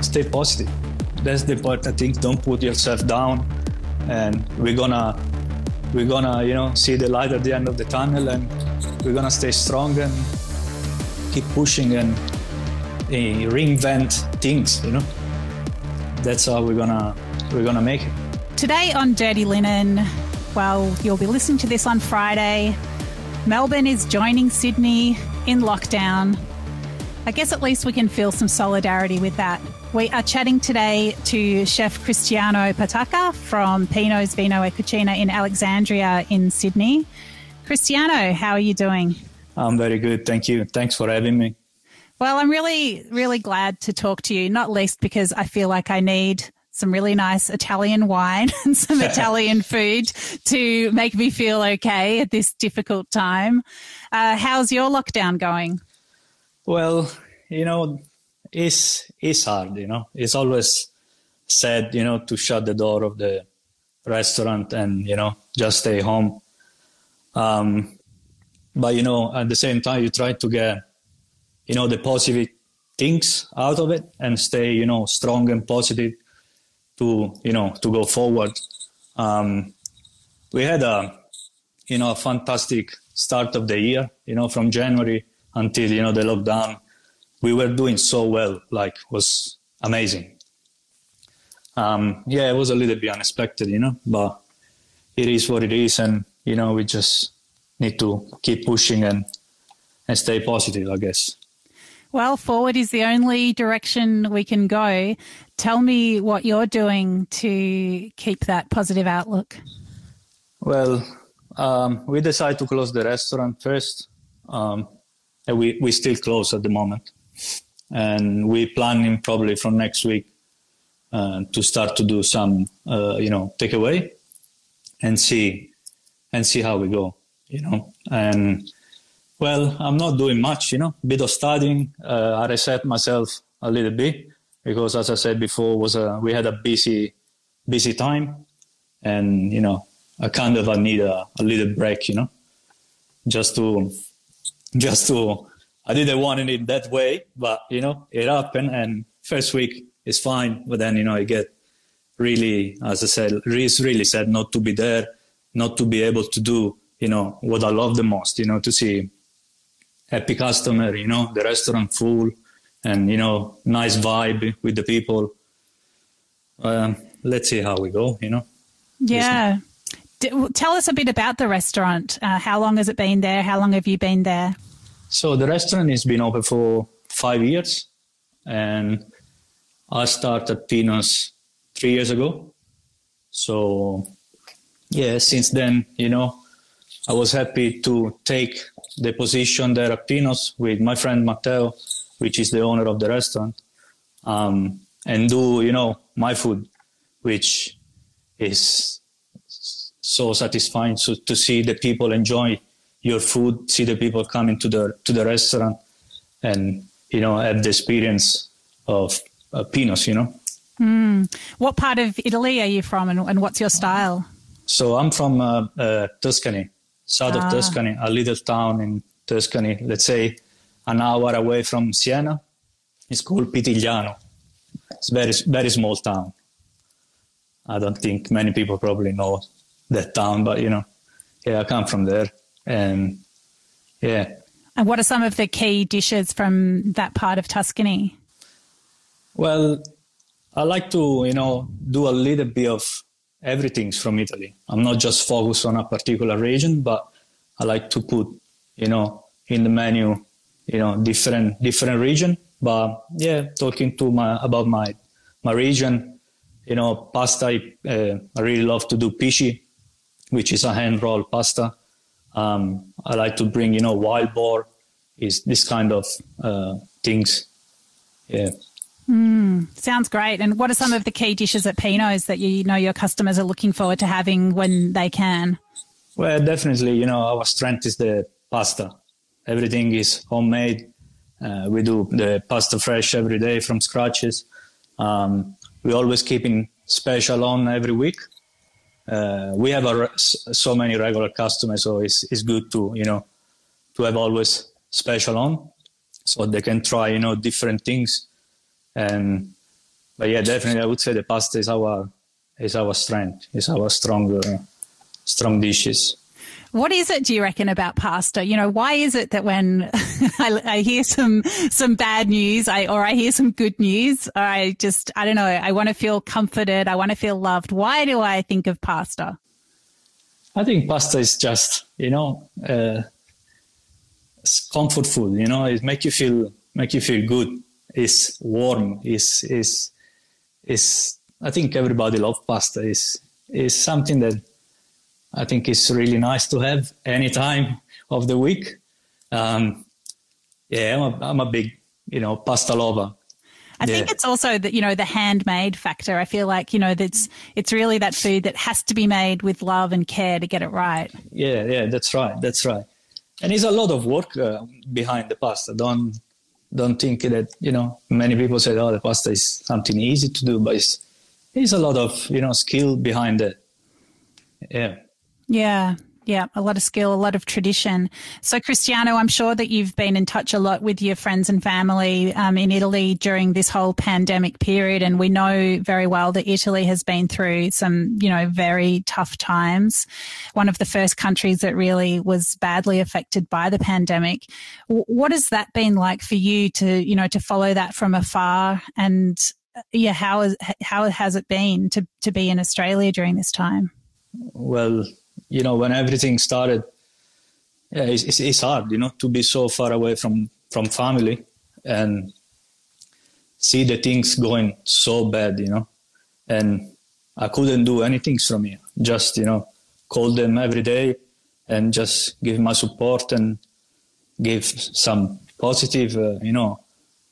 stay positive. That's the important thing. Don't put yourself down, and we're gonna we're gonna you know see the light at the end of the tunnel, and we're gonna stay strong and keep pushing and uh, reinvent things. You know, that's how we're gonna we're gonna make it. Today on Dirty Linen, well, you'll be listening to this on Friday. Melbourne is joining Sydney in lockdown. I guess at least we can feel some solidarity with that. We are chatting today to Chef Cristiano Patacca from Pino's Vino e Cucina in Alexandria in Sydney. Cristiano, how are you doing? I'm very good. Thank you. Thanks for having me. Well, I'm really, really glad to talk to you, not least because I feel like I need some really nice Italian wine and some Italian food to make me feel okay at this difficult time. Uh, how's your lockdown going? Well, you know, it's it's hard. You know, it's always sad, you know, to shut the door of the restaurant and you know just stay home. Um, but you know, at the same time, you try to get you know the positive things out of it and stay you know strong and positive to you know to go forward. Um, we had a you know a fantastic start of the year. You know from January until you know the lockdown, we were doing so well. Like was amazing. Um, yeah, it was a little bit unexpected, you know, but it is what it is, and you know we just need to keep pushing and and stay positive, I guess. Well, forward is the only direction we can go. Tell me what you're doing to keep that positive outlook. Well, um, we decided to close the restaurant first. Um, we, we still close at the moment. And we're planning probably from next week uh, to start to do some, uh, you know, takeaway and see and see how we go, you know. And well, I'm not doing much, you know, bit of studying. Uh, I reset myself a little bit because, as I said before, was a, we had a busy, busy time, and you know, I kind of I need a, a little break, you know, just to, just to. I didn't want it in that way, but you know, it happened, and first week is fine, but then you know, I get really, as I said, it's really sad not to be there, not to be able to do, you know, what I love the most, you know, to see happy customer, you know, the restaurant full and, you know, nice vibe with the people. Um, let's see how we go, you know. Yeah. D- tell us a bit about the restaurant. Uh, how long has it been there? How long have you been there? So the restaurant has been open for five years and I started Pino's three years ago. So yeah, since then, you know, I was happy to take the position there at Pino's with my friend Matteo, which is the owner of the restaurant, um, and do you know my food, which is so satisfying so to see the people enjoy your food, see the people coming to the to the restaurant, and you know have the experience of uh, Pino's. You know. Mm. What part of Italy are you from, and, and what's your style? So I'm from uh, uh, Tuscany, south ah. of Tuscany, a little town in Tuscany, let's say an hour away from Siena. It's called Pitigliano. It's very very small town. I don't think many people probably know that town, but you know, yeah, I come from there, and yeah. And what are some of the key dishes from that part of Tuscany? Well, I like to you know do a little bit of everything from Italy. I'm not just focused on a particular region, but I like to put, you know, in the menu, you know, different different region. But yeah, talking to my about my my region, you know, pasta. Uh, I really love to do pici, which is a hand rolled pasta. Um, I like to bring, you know, wild boar, is this kind of uh, things. Yeah. Mm, sounds great. And what are some of the key dishes at Pino's that you know your customers are looking forward to having when they can? Well, definitely, you know, our strength is the pasta. Everything is homemade. Uh, we do the pasta fresh every day from scratches. Um, we always keeping special on every week. Uh, we have a, so many regular customers, so it's, it's good to you know to have always special on, so they can try you know different things and but yeah, definitely, I would say the pasta is our is our strength, is our strong strong dishes. What is it, do you reckon, about pasta? You know, why is it that when I, I, hear some some bad news, I or I hear some good news, or I just I don't know, I want to feel comforted, I want to feel loved. Why do I think of pasta? I think pasta is just you know uh, comfort food. You know, it make you feel make you feel good. It's warm. Is is is I think everybody love pasta. Is is something that I think it's really nice to have any time of the week. Um, yeah, I'm a, I'm a big, you know, pasta lover. I yeah. think it's also that you know the handmade factor. I feel like you know that's it's really that food that has to be made with love and care to get it right. Yeah, yeah, that's right, that's right. And it's a lot of work uh, behind the pasta. Don't don't think that you know many people say, "Oh, the pasta is something easy to do," but it's it's a lot of you know skill behind it. Yeah. Yeah. Yeah, a lot of skill, a lot of tradition. So, Cristiano, I'm sure that you've been in touch a lot with your friends and family um, in Italy during this whole pandemic period. And we know very well that Italy has been through some, you know, very tough times. One of the first countries that really was badly affected by the pandemic. What has that been like for you to, you know, to follow that from afar? And yeah, how, is, how has it been to, to be in Australia during this time? Well, you know, when everything started, yeah, it's, it's, it's hard, you know, to be so far away from from family and see the things going so bad, you know, and I couldn't do anything from here. Just you know, call them every day and just give my support and give some positive, uh, you know,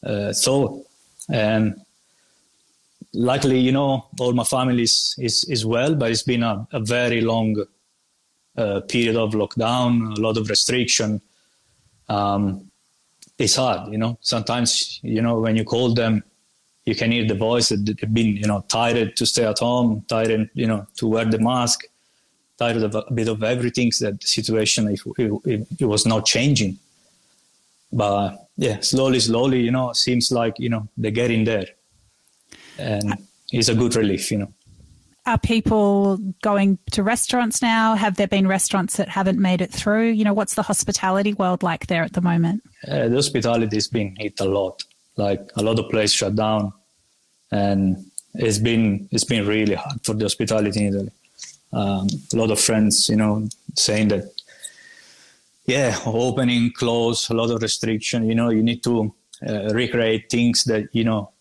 uh, thought. And luckily, you know, all my family is, is, is well, but it's been a, a very long period of lockdown, a lot of restriction. Um, it's hard, you know. Sometimes, you know, when you call them, you can hear the voice that they've been, you know, tired to stay at home, tired, you know, to wear the mask, tired of a bit of everything. That the situation it, it, it was not changing, but yeah, slowly, slowly, you know, seems like you know they're getting there, and it's a good relief, you know are people going to restaurants now? Have there been restaurants that haven't made it through? You know, what's the hospitality world like there at the moment? Uh, the hospitality has been hit a lot. Like a lot of places shut down, and it's been it's been really hard for the hospitality in Italy. Um, a lot of friends, you know, saying that, yeah, opening, close, a lot of restriction. You know, you need to uh, recreate things that you know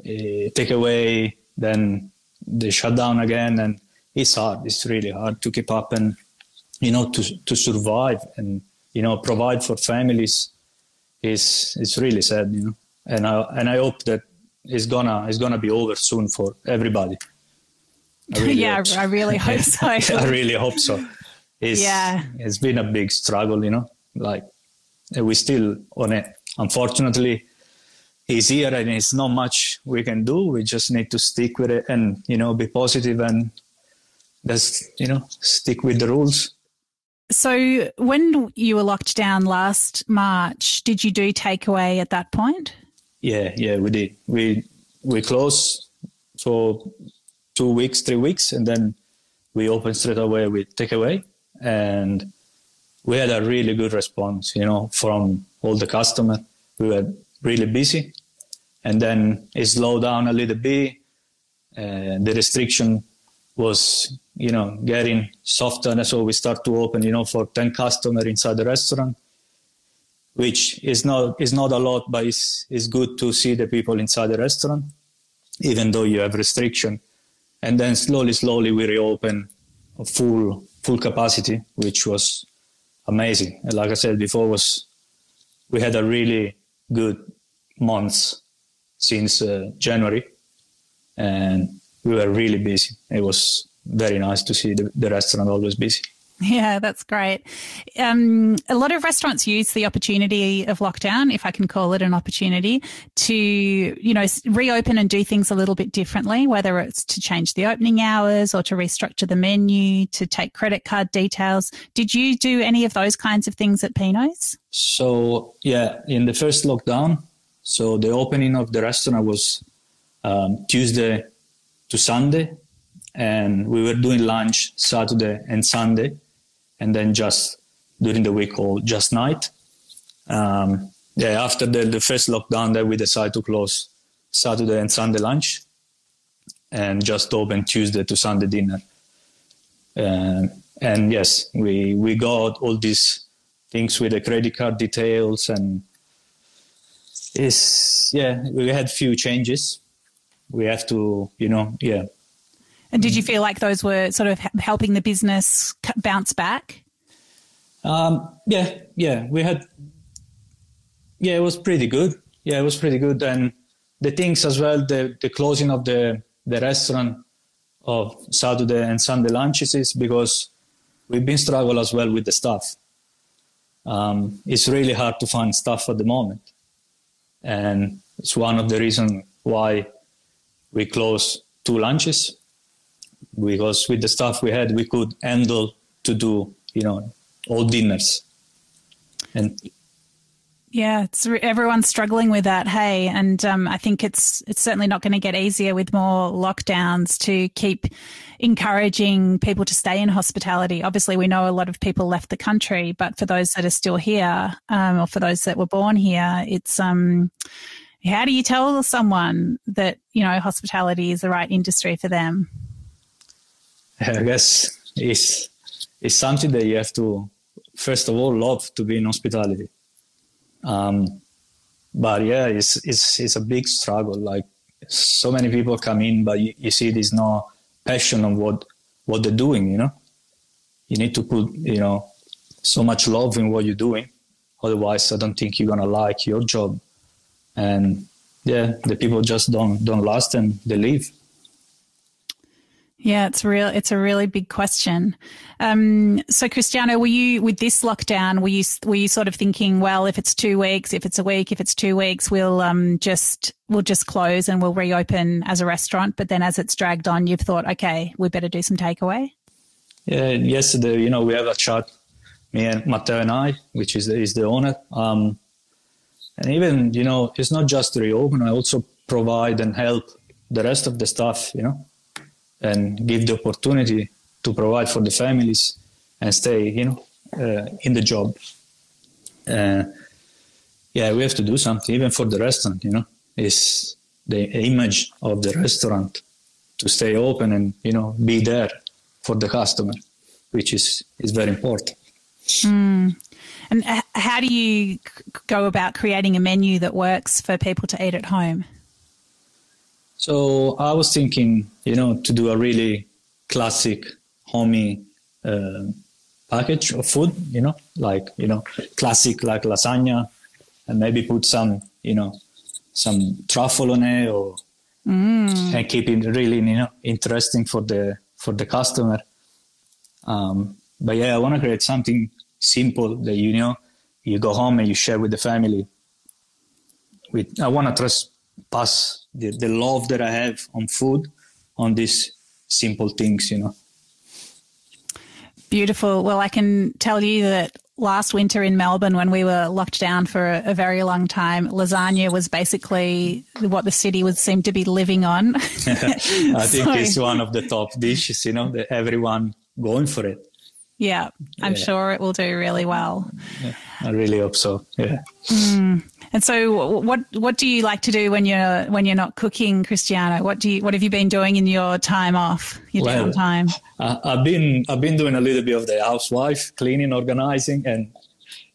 uh, take away, then they shut down again and it's hard. It's really hard to keep up and you know to to survive and you know provide for families is it's really sad you know. And i and i hope that it's gonna it's gonna be over soon for everybody. I really yeah i really hope so. I really hope so. It's, yeah. it's been a big struggle you know like we still on it. Unfortunately here and it's not much we can do. We just need to stick with it and, you know, be positive and just, you know, stick with the rules. So when you were locked down last March, did you do takeaway at that point? Yeah, yeah, we did. We we closed for two weeks, three weeks, and then we opened straight away with takeaway, and we had a really good response, you know, from all the customers. We were really busy. And then it slowed down a little bit. Uh, the restriction was, you know, getting softer. And so we start to open, you know, for 10 customers inside the restaurant, which is not, is not a lot, but it's, it's good to see the people inside the restaurant, even though you have restriction. And then slowly, slowly we reopen full, full capacity, which was amazing. And like I said before, was we had a really good months since uh, January, and we were really busy. It was very nice to see the, the restaurant always busy. Yeah, that's great. Um, a lot of restaurants use the opportunity of lockdown, if I can call it an opportunity, to you know reopen and do things a little bit differently. Whether it's to change the opening hours or to restructure the menu, to take credit card details. Did you do any of those kinds of things at Pino's? So yeah, in the first lockdown, so the opening of the restaurant was um, Tuesday to Sunday, and we were doing lunch Saturday and Sunday, and then just during the week or just night. Um, yeah, after the, the first lockdown, then we decided to close Saturday and Sunday lunch, and just open Tuesday to Sunday dinner. Uh, and yes, we we got all these things with the credit card details and is yeah we had few changes. We have to you know yeah. And did you feel like those were sort of helping the business bounce back? Um, yeah yeah we had yeah it was pretty good. Yeah it was pretty good. And the things as well the the closing of the the restaurant of saturday and sunday lunches is because we've been struggling as well with the staff. Um, it's really hard to find staff at the moment. And it's one of the reasons why we close two lunches because with the staff we had, we could handle to do, you know, all dinners. And yeah, it's everyone's struggling with that. Hey, and um, I think it's it's certainly not going to get easier with more lockdowns to keep encouraging people to stay in hospitality. Obviously, we know a lot of people left the country, but for those that are still here, um, or for those that were born here, it's um, how do you tell someone that you know hospitality is the right industry for them? I guess it's it's something that you have to first of all love to be in hospitality um, but yeah, it's, it's, it's a big struggle. Like so many people come in, but you, you see there's no passion on what, what they're doing, you know? You need to put, you know, so much love in what you're doing. Otherwise, I don't think you're to like your job. And yeah, the people just don't, don't last and they leave. Yeah, it's real. It's a really big question. Um, so, Cristiano, were you with this lockdown? Were you were you sort of thinking, well, if it's two weeks, if it's a week, if it's two weeks, we'll um, just we'll just close and we'll reopen as a restaurant. But then, as it's dragged on, you've thought, okay, we better do some takeaway. Yeah, yesterday, you know, we have a chat, me and Matteo and I, which is is the owner. Um, and even you know, it's not just reopen. I also provide and help the rest of the staff. You know and give the opportunity to provide for the families and stay, you know, uh, in the job. Uh, yeah, we have to do something even for the restaurant. You know, is the image of the restaurant to stay open and you know be there for the customer, which is is very important. Mm. And how do you go about creating a menu that works for people to eat at home? So I was thinking, you know, to do a really classic, homey uh, package of food, you know, like, you know, classic like lasagna and maybe put some, you know, some truffle on it or mm. and keep it really, you know, interesting for the, for the customer. Um, but yeah, I want to create something simple that, you know, you go home and you share with the family. With, I want to trust pass the, the love that I have on food on these simple things, you know. Beautiful. Well, I can tell you that last winter in Melbourne, when we were locked down for a, a, very long time, lasagna was basically what the city would seem to be living on. I think so, it's one of the top dishes, you know, that everyone going for it. Yeah, I'm yeah. sure it will do really well. Yeah, I really hope so. Yeah. Mm. And so, what what do you like to do when you're when you're not cooking, Cristiano? What do you what have you been doing in your time off, your well, downtime? I, I've been I've been doing a little bit of the housewife, cleaning, organizing, and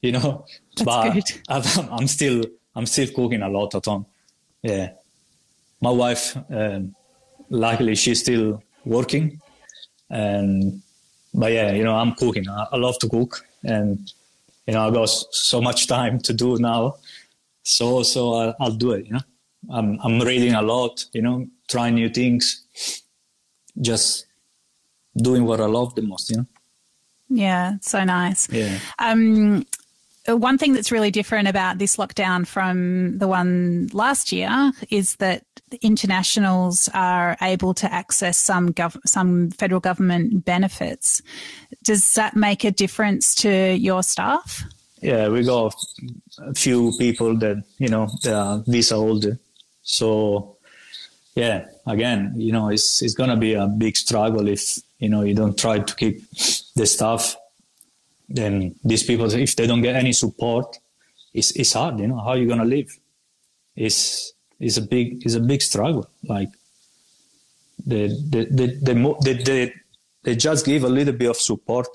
you know, That's but good. I'm, I'm still I'm still cooking a lot at home. Yeah, my wife, um, luckily, she's still working, and but yeah, you know, I'm cooking. I, I love to cook, and you know, I got so much time to do now. So so I'll, I'll do it. You know, I'm I'm reading a lot. You know, trying new things, just doing what I love the most. You know. Yeah, so nice. Yeah. Um, one thing that's really different about this lockdown from the one last year is that internationals are able to access some gov- some federal government benefits. Does that make a difference to your staff? Yeah, we got a few people that you know they are visa holder, so yeah, again, you know, it's it's gonna be a big struggle if you know you don't try to keep the stuff. Then these people, if they don't get any support, it's it's hard. You know, how are you gonna live? It's it's a big it's a big struggle. Like the the the the, the, the they just give a little bit of support.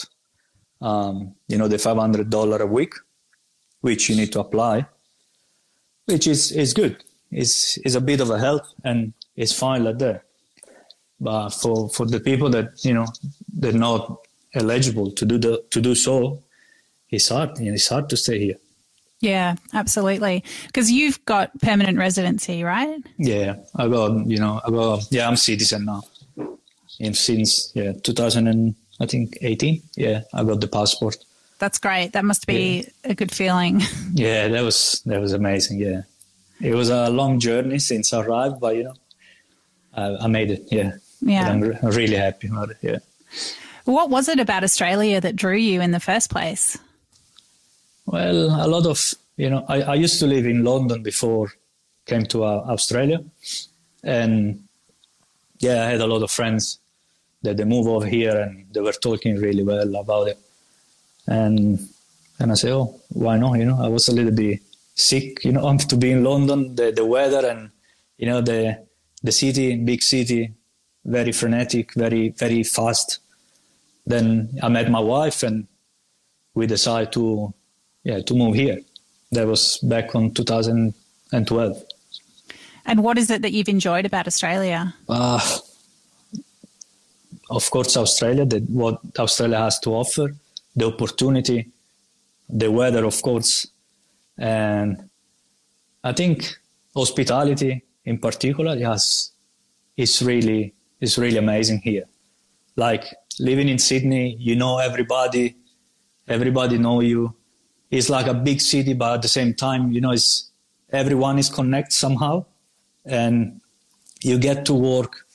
Um, you know, the five hundred dollar a week, which you need to apply, which is is good. It's is a bit of a help and it's fine like that. But for for the people that you know they're not eligible to do the to do so, it's hard. You know, it's hard to stay here. Yeah, absolutely. Because you've got permanent residency, right? Yeah, I got you know I got yeah I'm citizen now. In since yeah 2000 and I think 18. Yeah, I got the passport. That's great. That must be yeah. a good feeling. Yeah, that was that was amazing. Yeah, it was a long journey since I arrived, but you know, I, I made it. Yeah, yeah. I'm really happy about it. Yeah. What was it about Australia that drew you in the first place? Well, a lot of you know, I, I used to live in London before came to uh, Australia, and yeah, I had a lot of friends that they move over here and they were talking really well about it, and and I say, oh, why not? You know, I was a little bit sick, you know, to be in London, the the weather and you know the the city, big city, very frenetic, very very fast. Then I met my wife and we decided to yeah, to move here. That was back on 2012. And what is it that you've enjoyed about Australia? Uh, of course, Australia, what Australia has to offer, the opportunity, the weather, of course, and I think hospitality in particular has is really is really amazing here. Like living in Sydney, you know everybody, everybody know you, it's like a big city, but at the same time, you know, it's everyone is connected somehow, and you get to work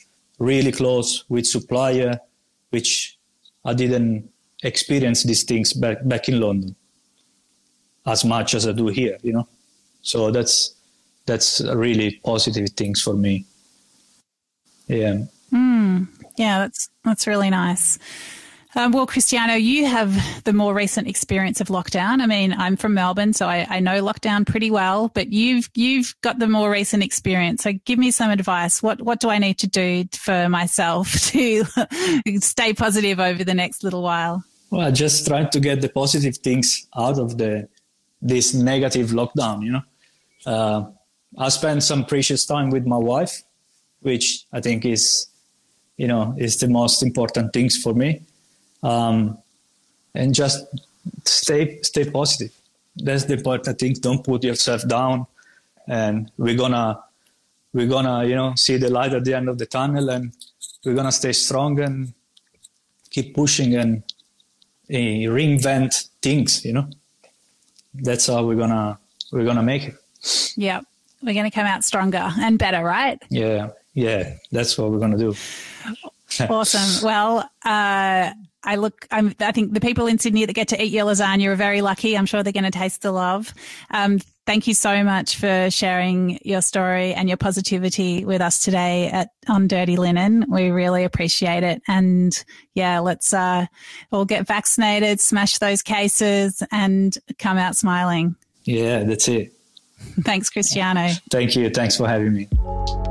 really close with supplier, which I didn't experience these things back back in London as much as I do here, you know. So that's that's really positive things for me. Yeah. Mm, yeah, that's that's really nice. Um, well, Cristiano, you have the more recent experience of lockdown. I mean, I'm from Melbourne, so I, I, know lockdown pretty well. But you've you've got the more recent experience. So, give me some advice. What what do I need to do for myself to stay positive over the next little while? Well, just trying to get the positive things out of the this negative lockdown. You know, uh, I spent some precious time with my wife, which I think is, you know, is the most important things for me um, and just stay stay positive. That's the important thing. Don't put yourself down, and we're gonna we're gonna you know see the light at the end of the tunnel, and we're gonna stay strong and keep pushing and uh, reinvent things. You know, that's how we're gonna we're gonna make it. Yeah, we're gonna come out stronger and better, right? Yeah, yeah, that's what we're gonna do. awesome. Well, uh, I look, I'm, i think the people in Sydney that get to eat your lasagna are very lucky. I'm sure they're going to taste the love. Um, thank you so much for sharing your story and your positivity with us today at on Dirty Linen. We really appreciate it. And yeah, let's uh, all get vaccinated, smash those cases, and come out smiling. Yeah, that's it. Thanks, Cristiano. Thank you. Thanks for having me.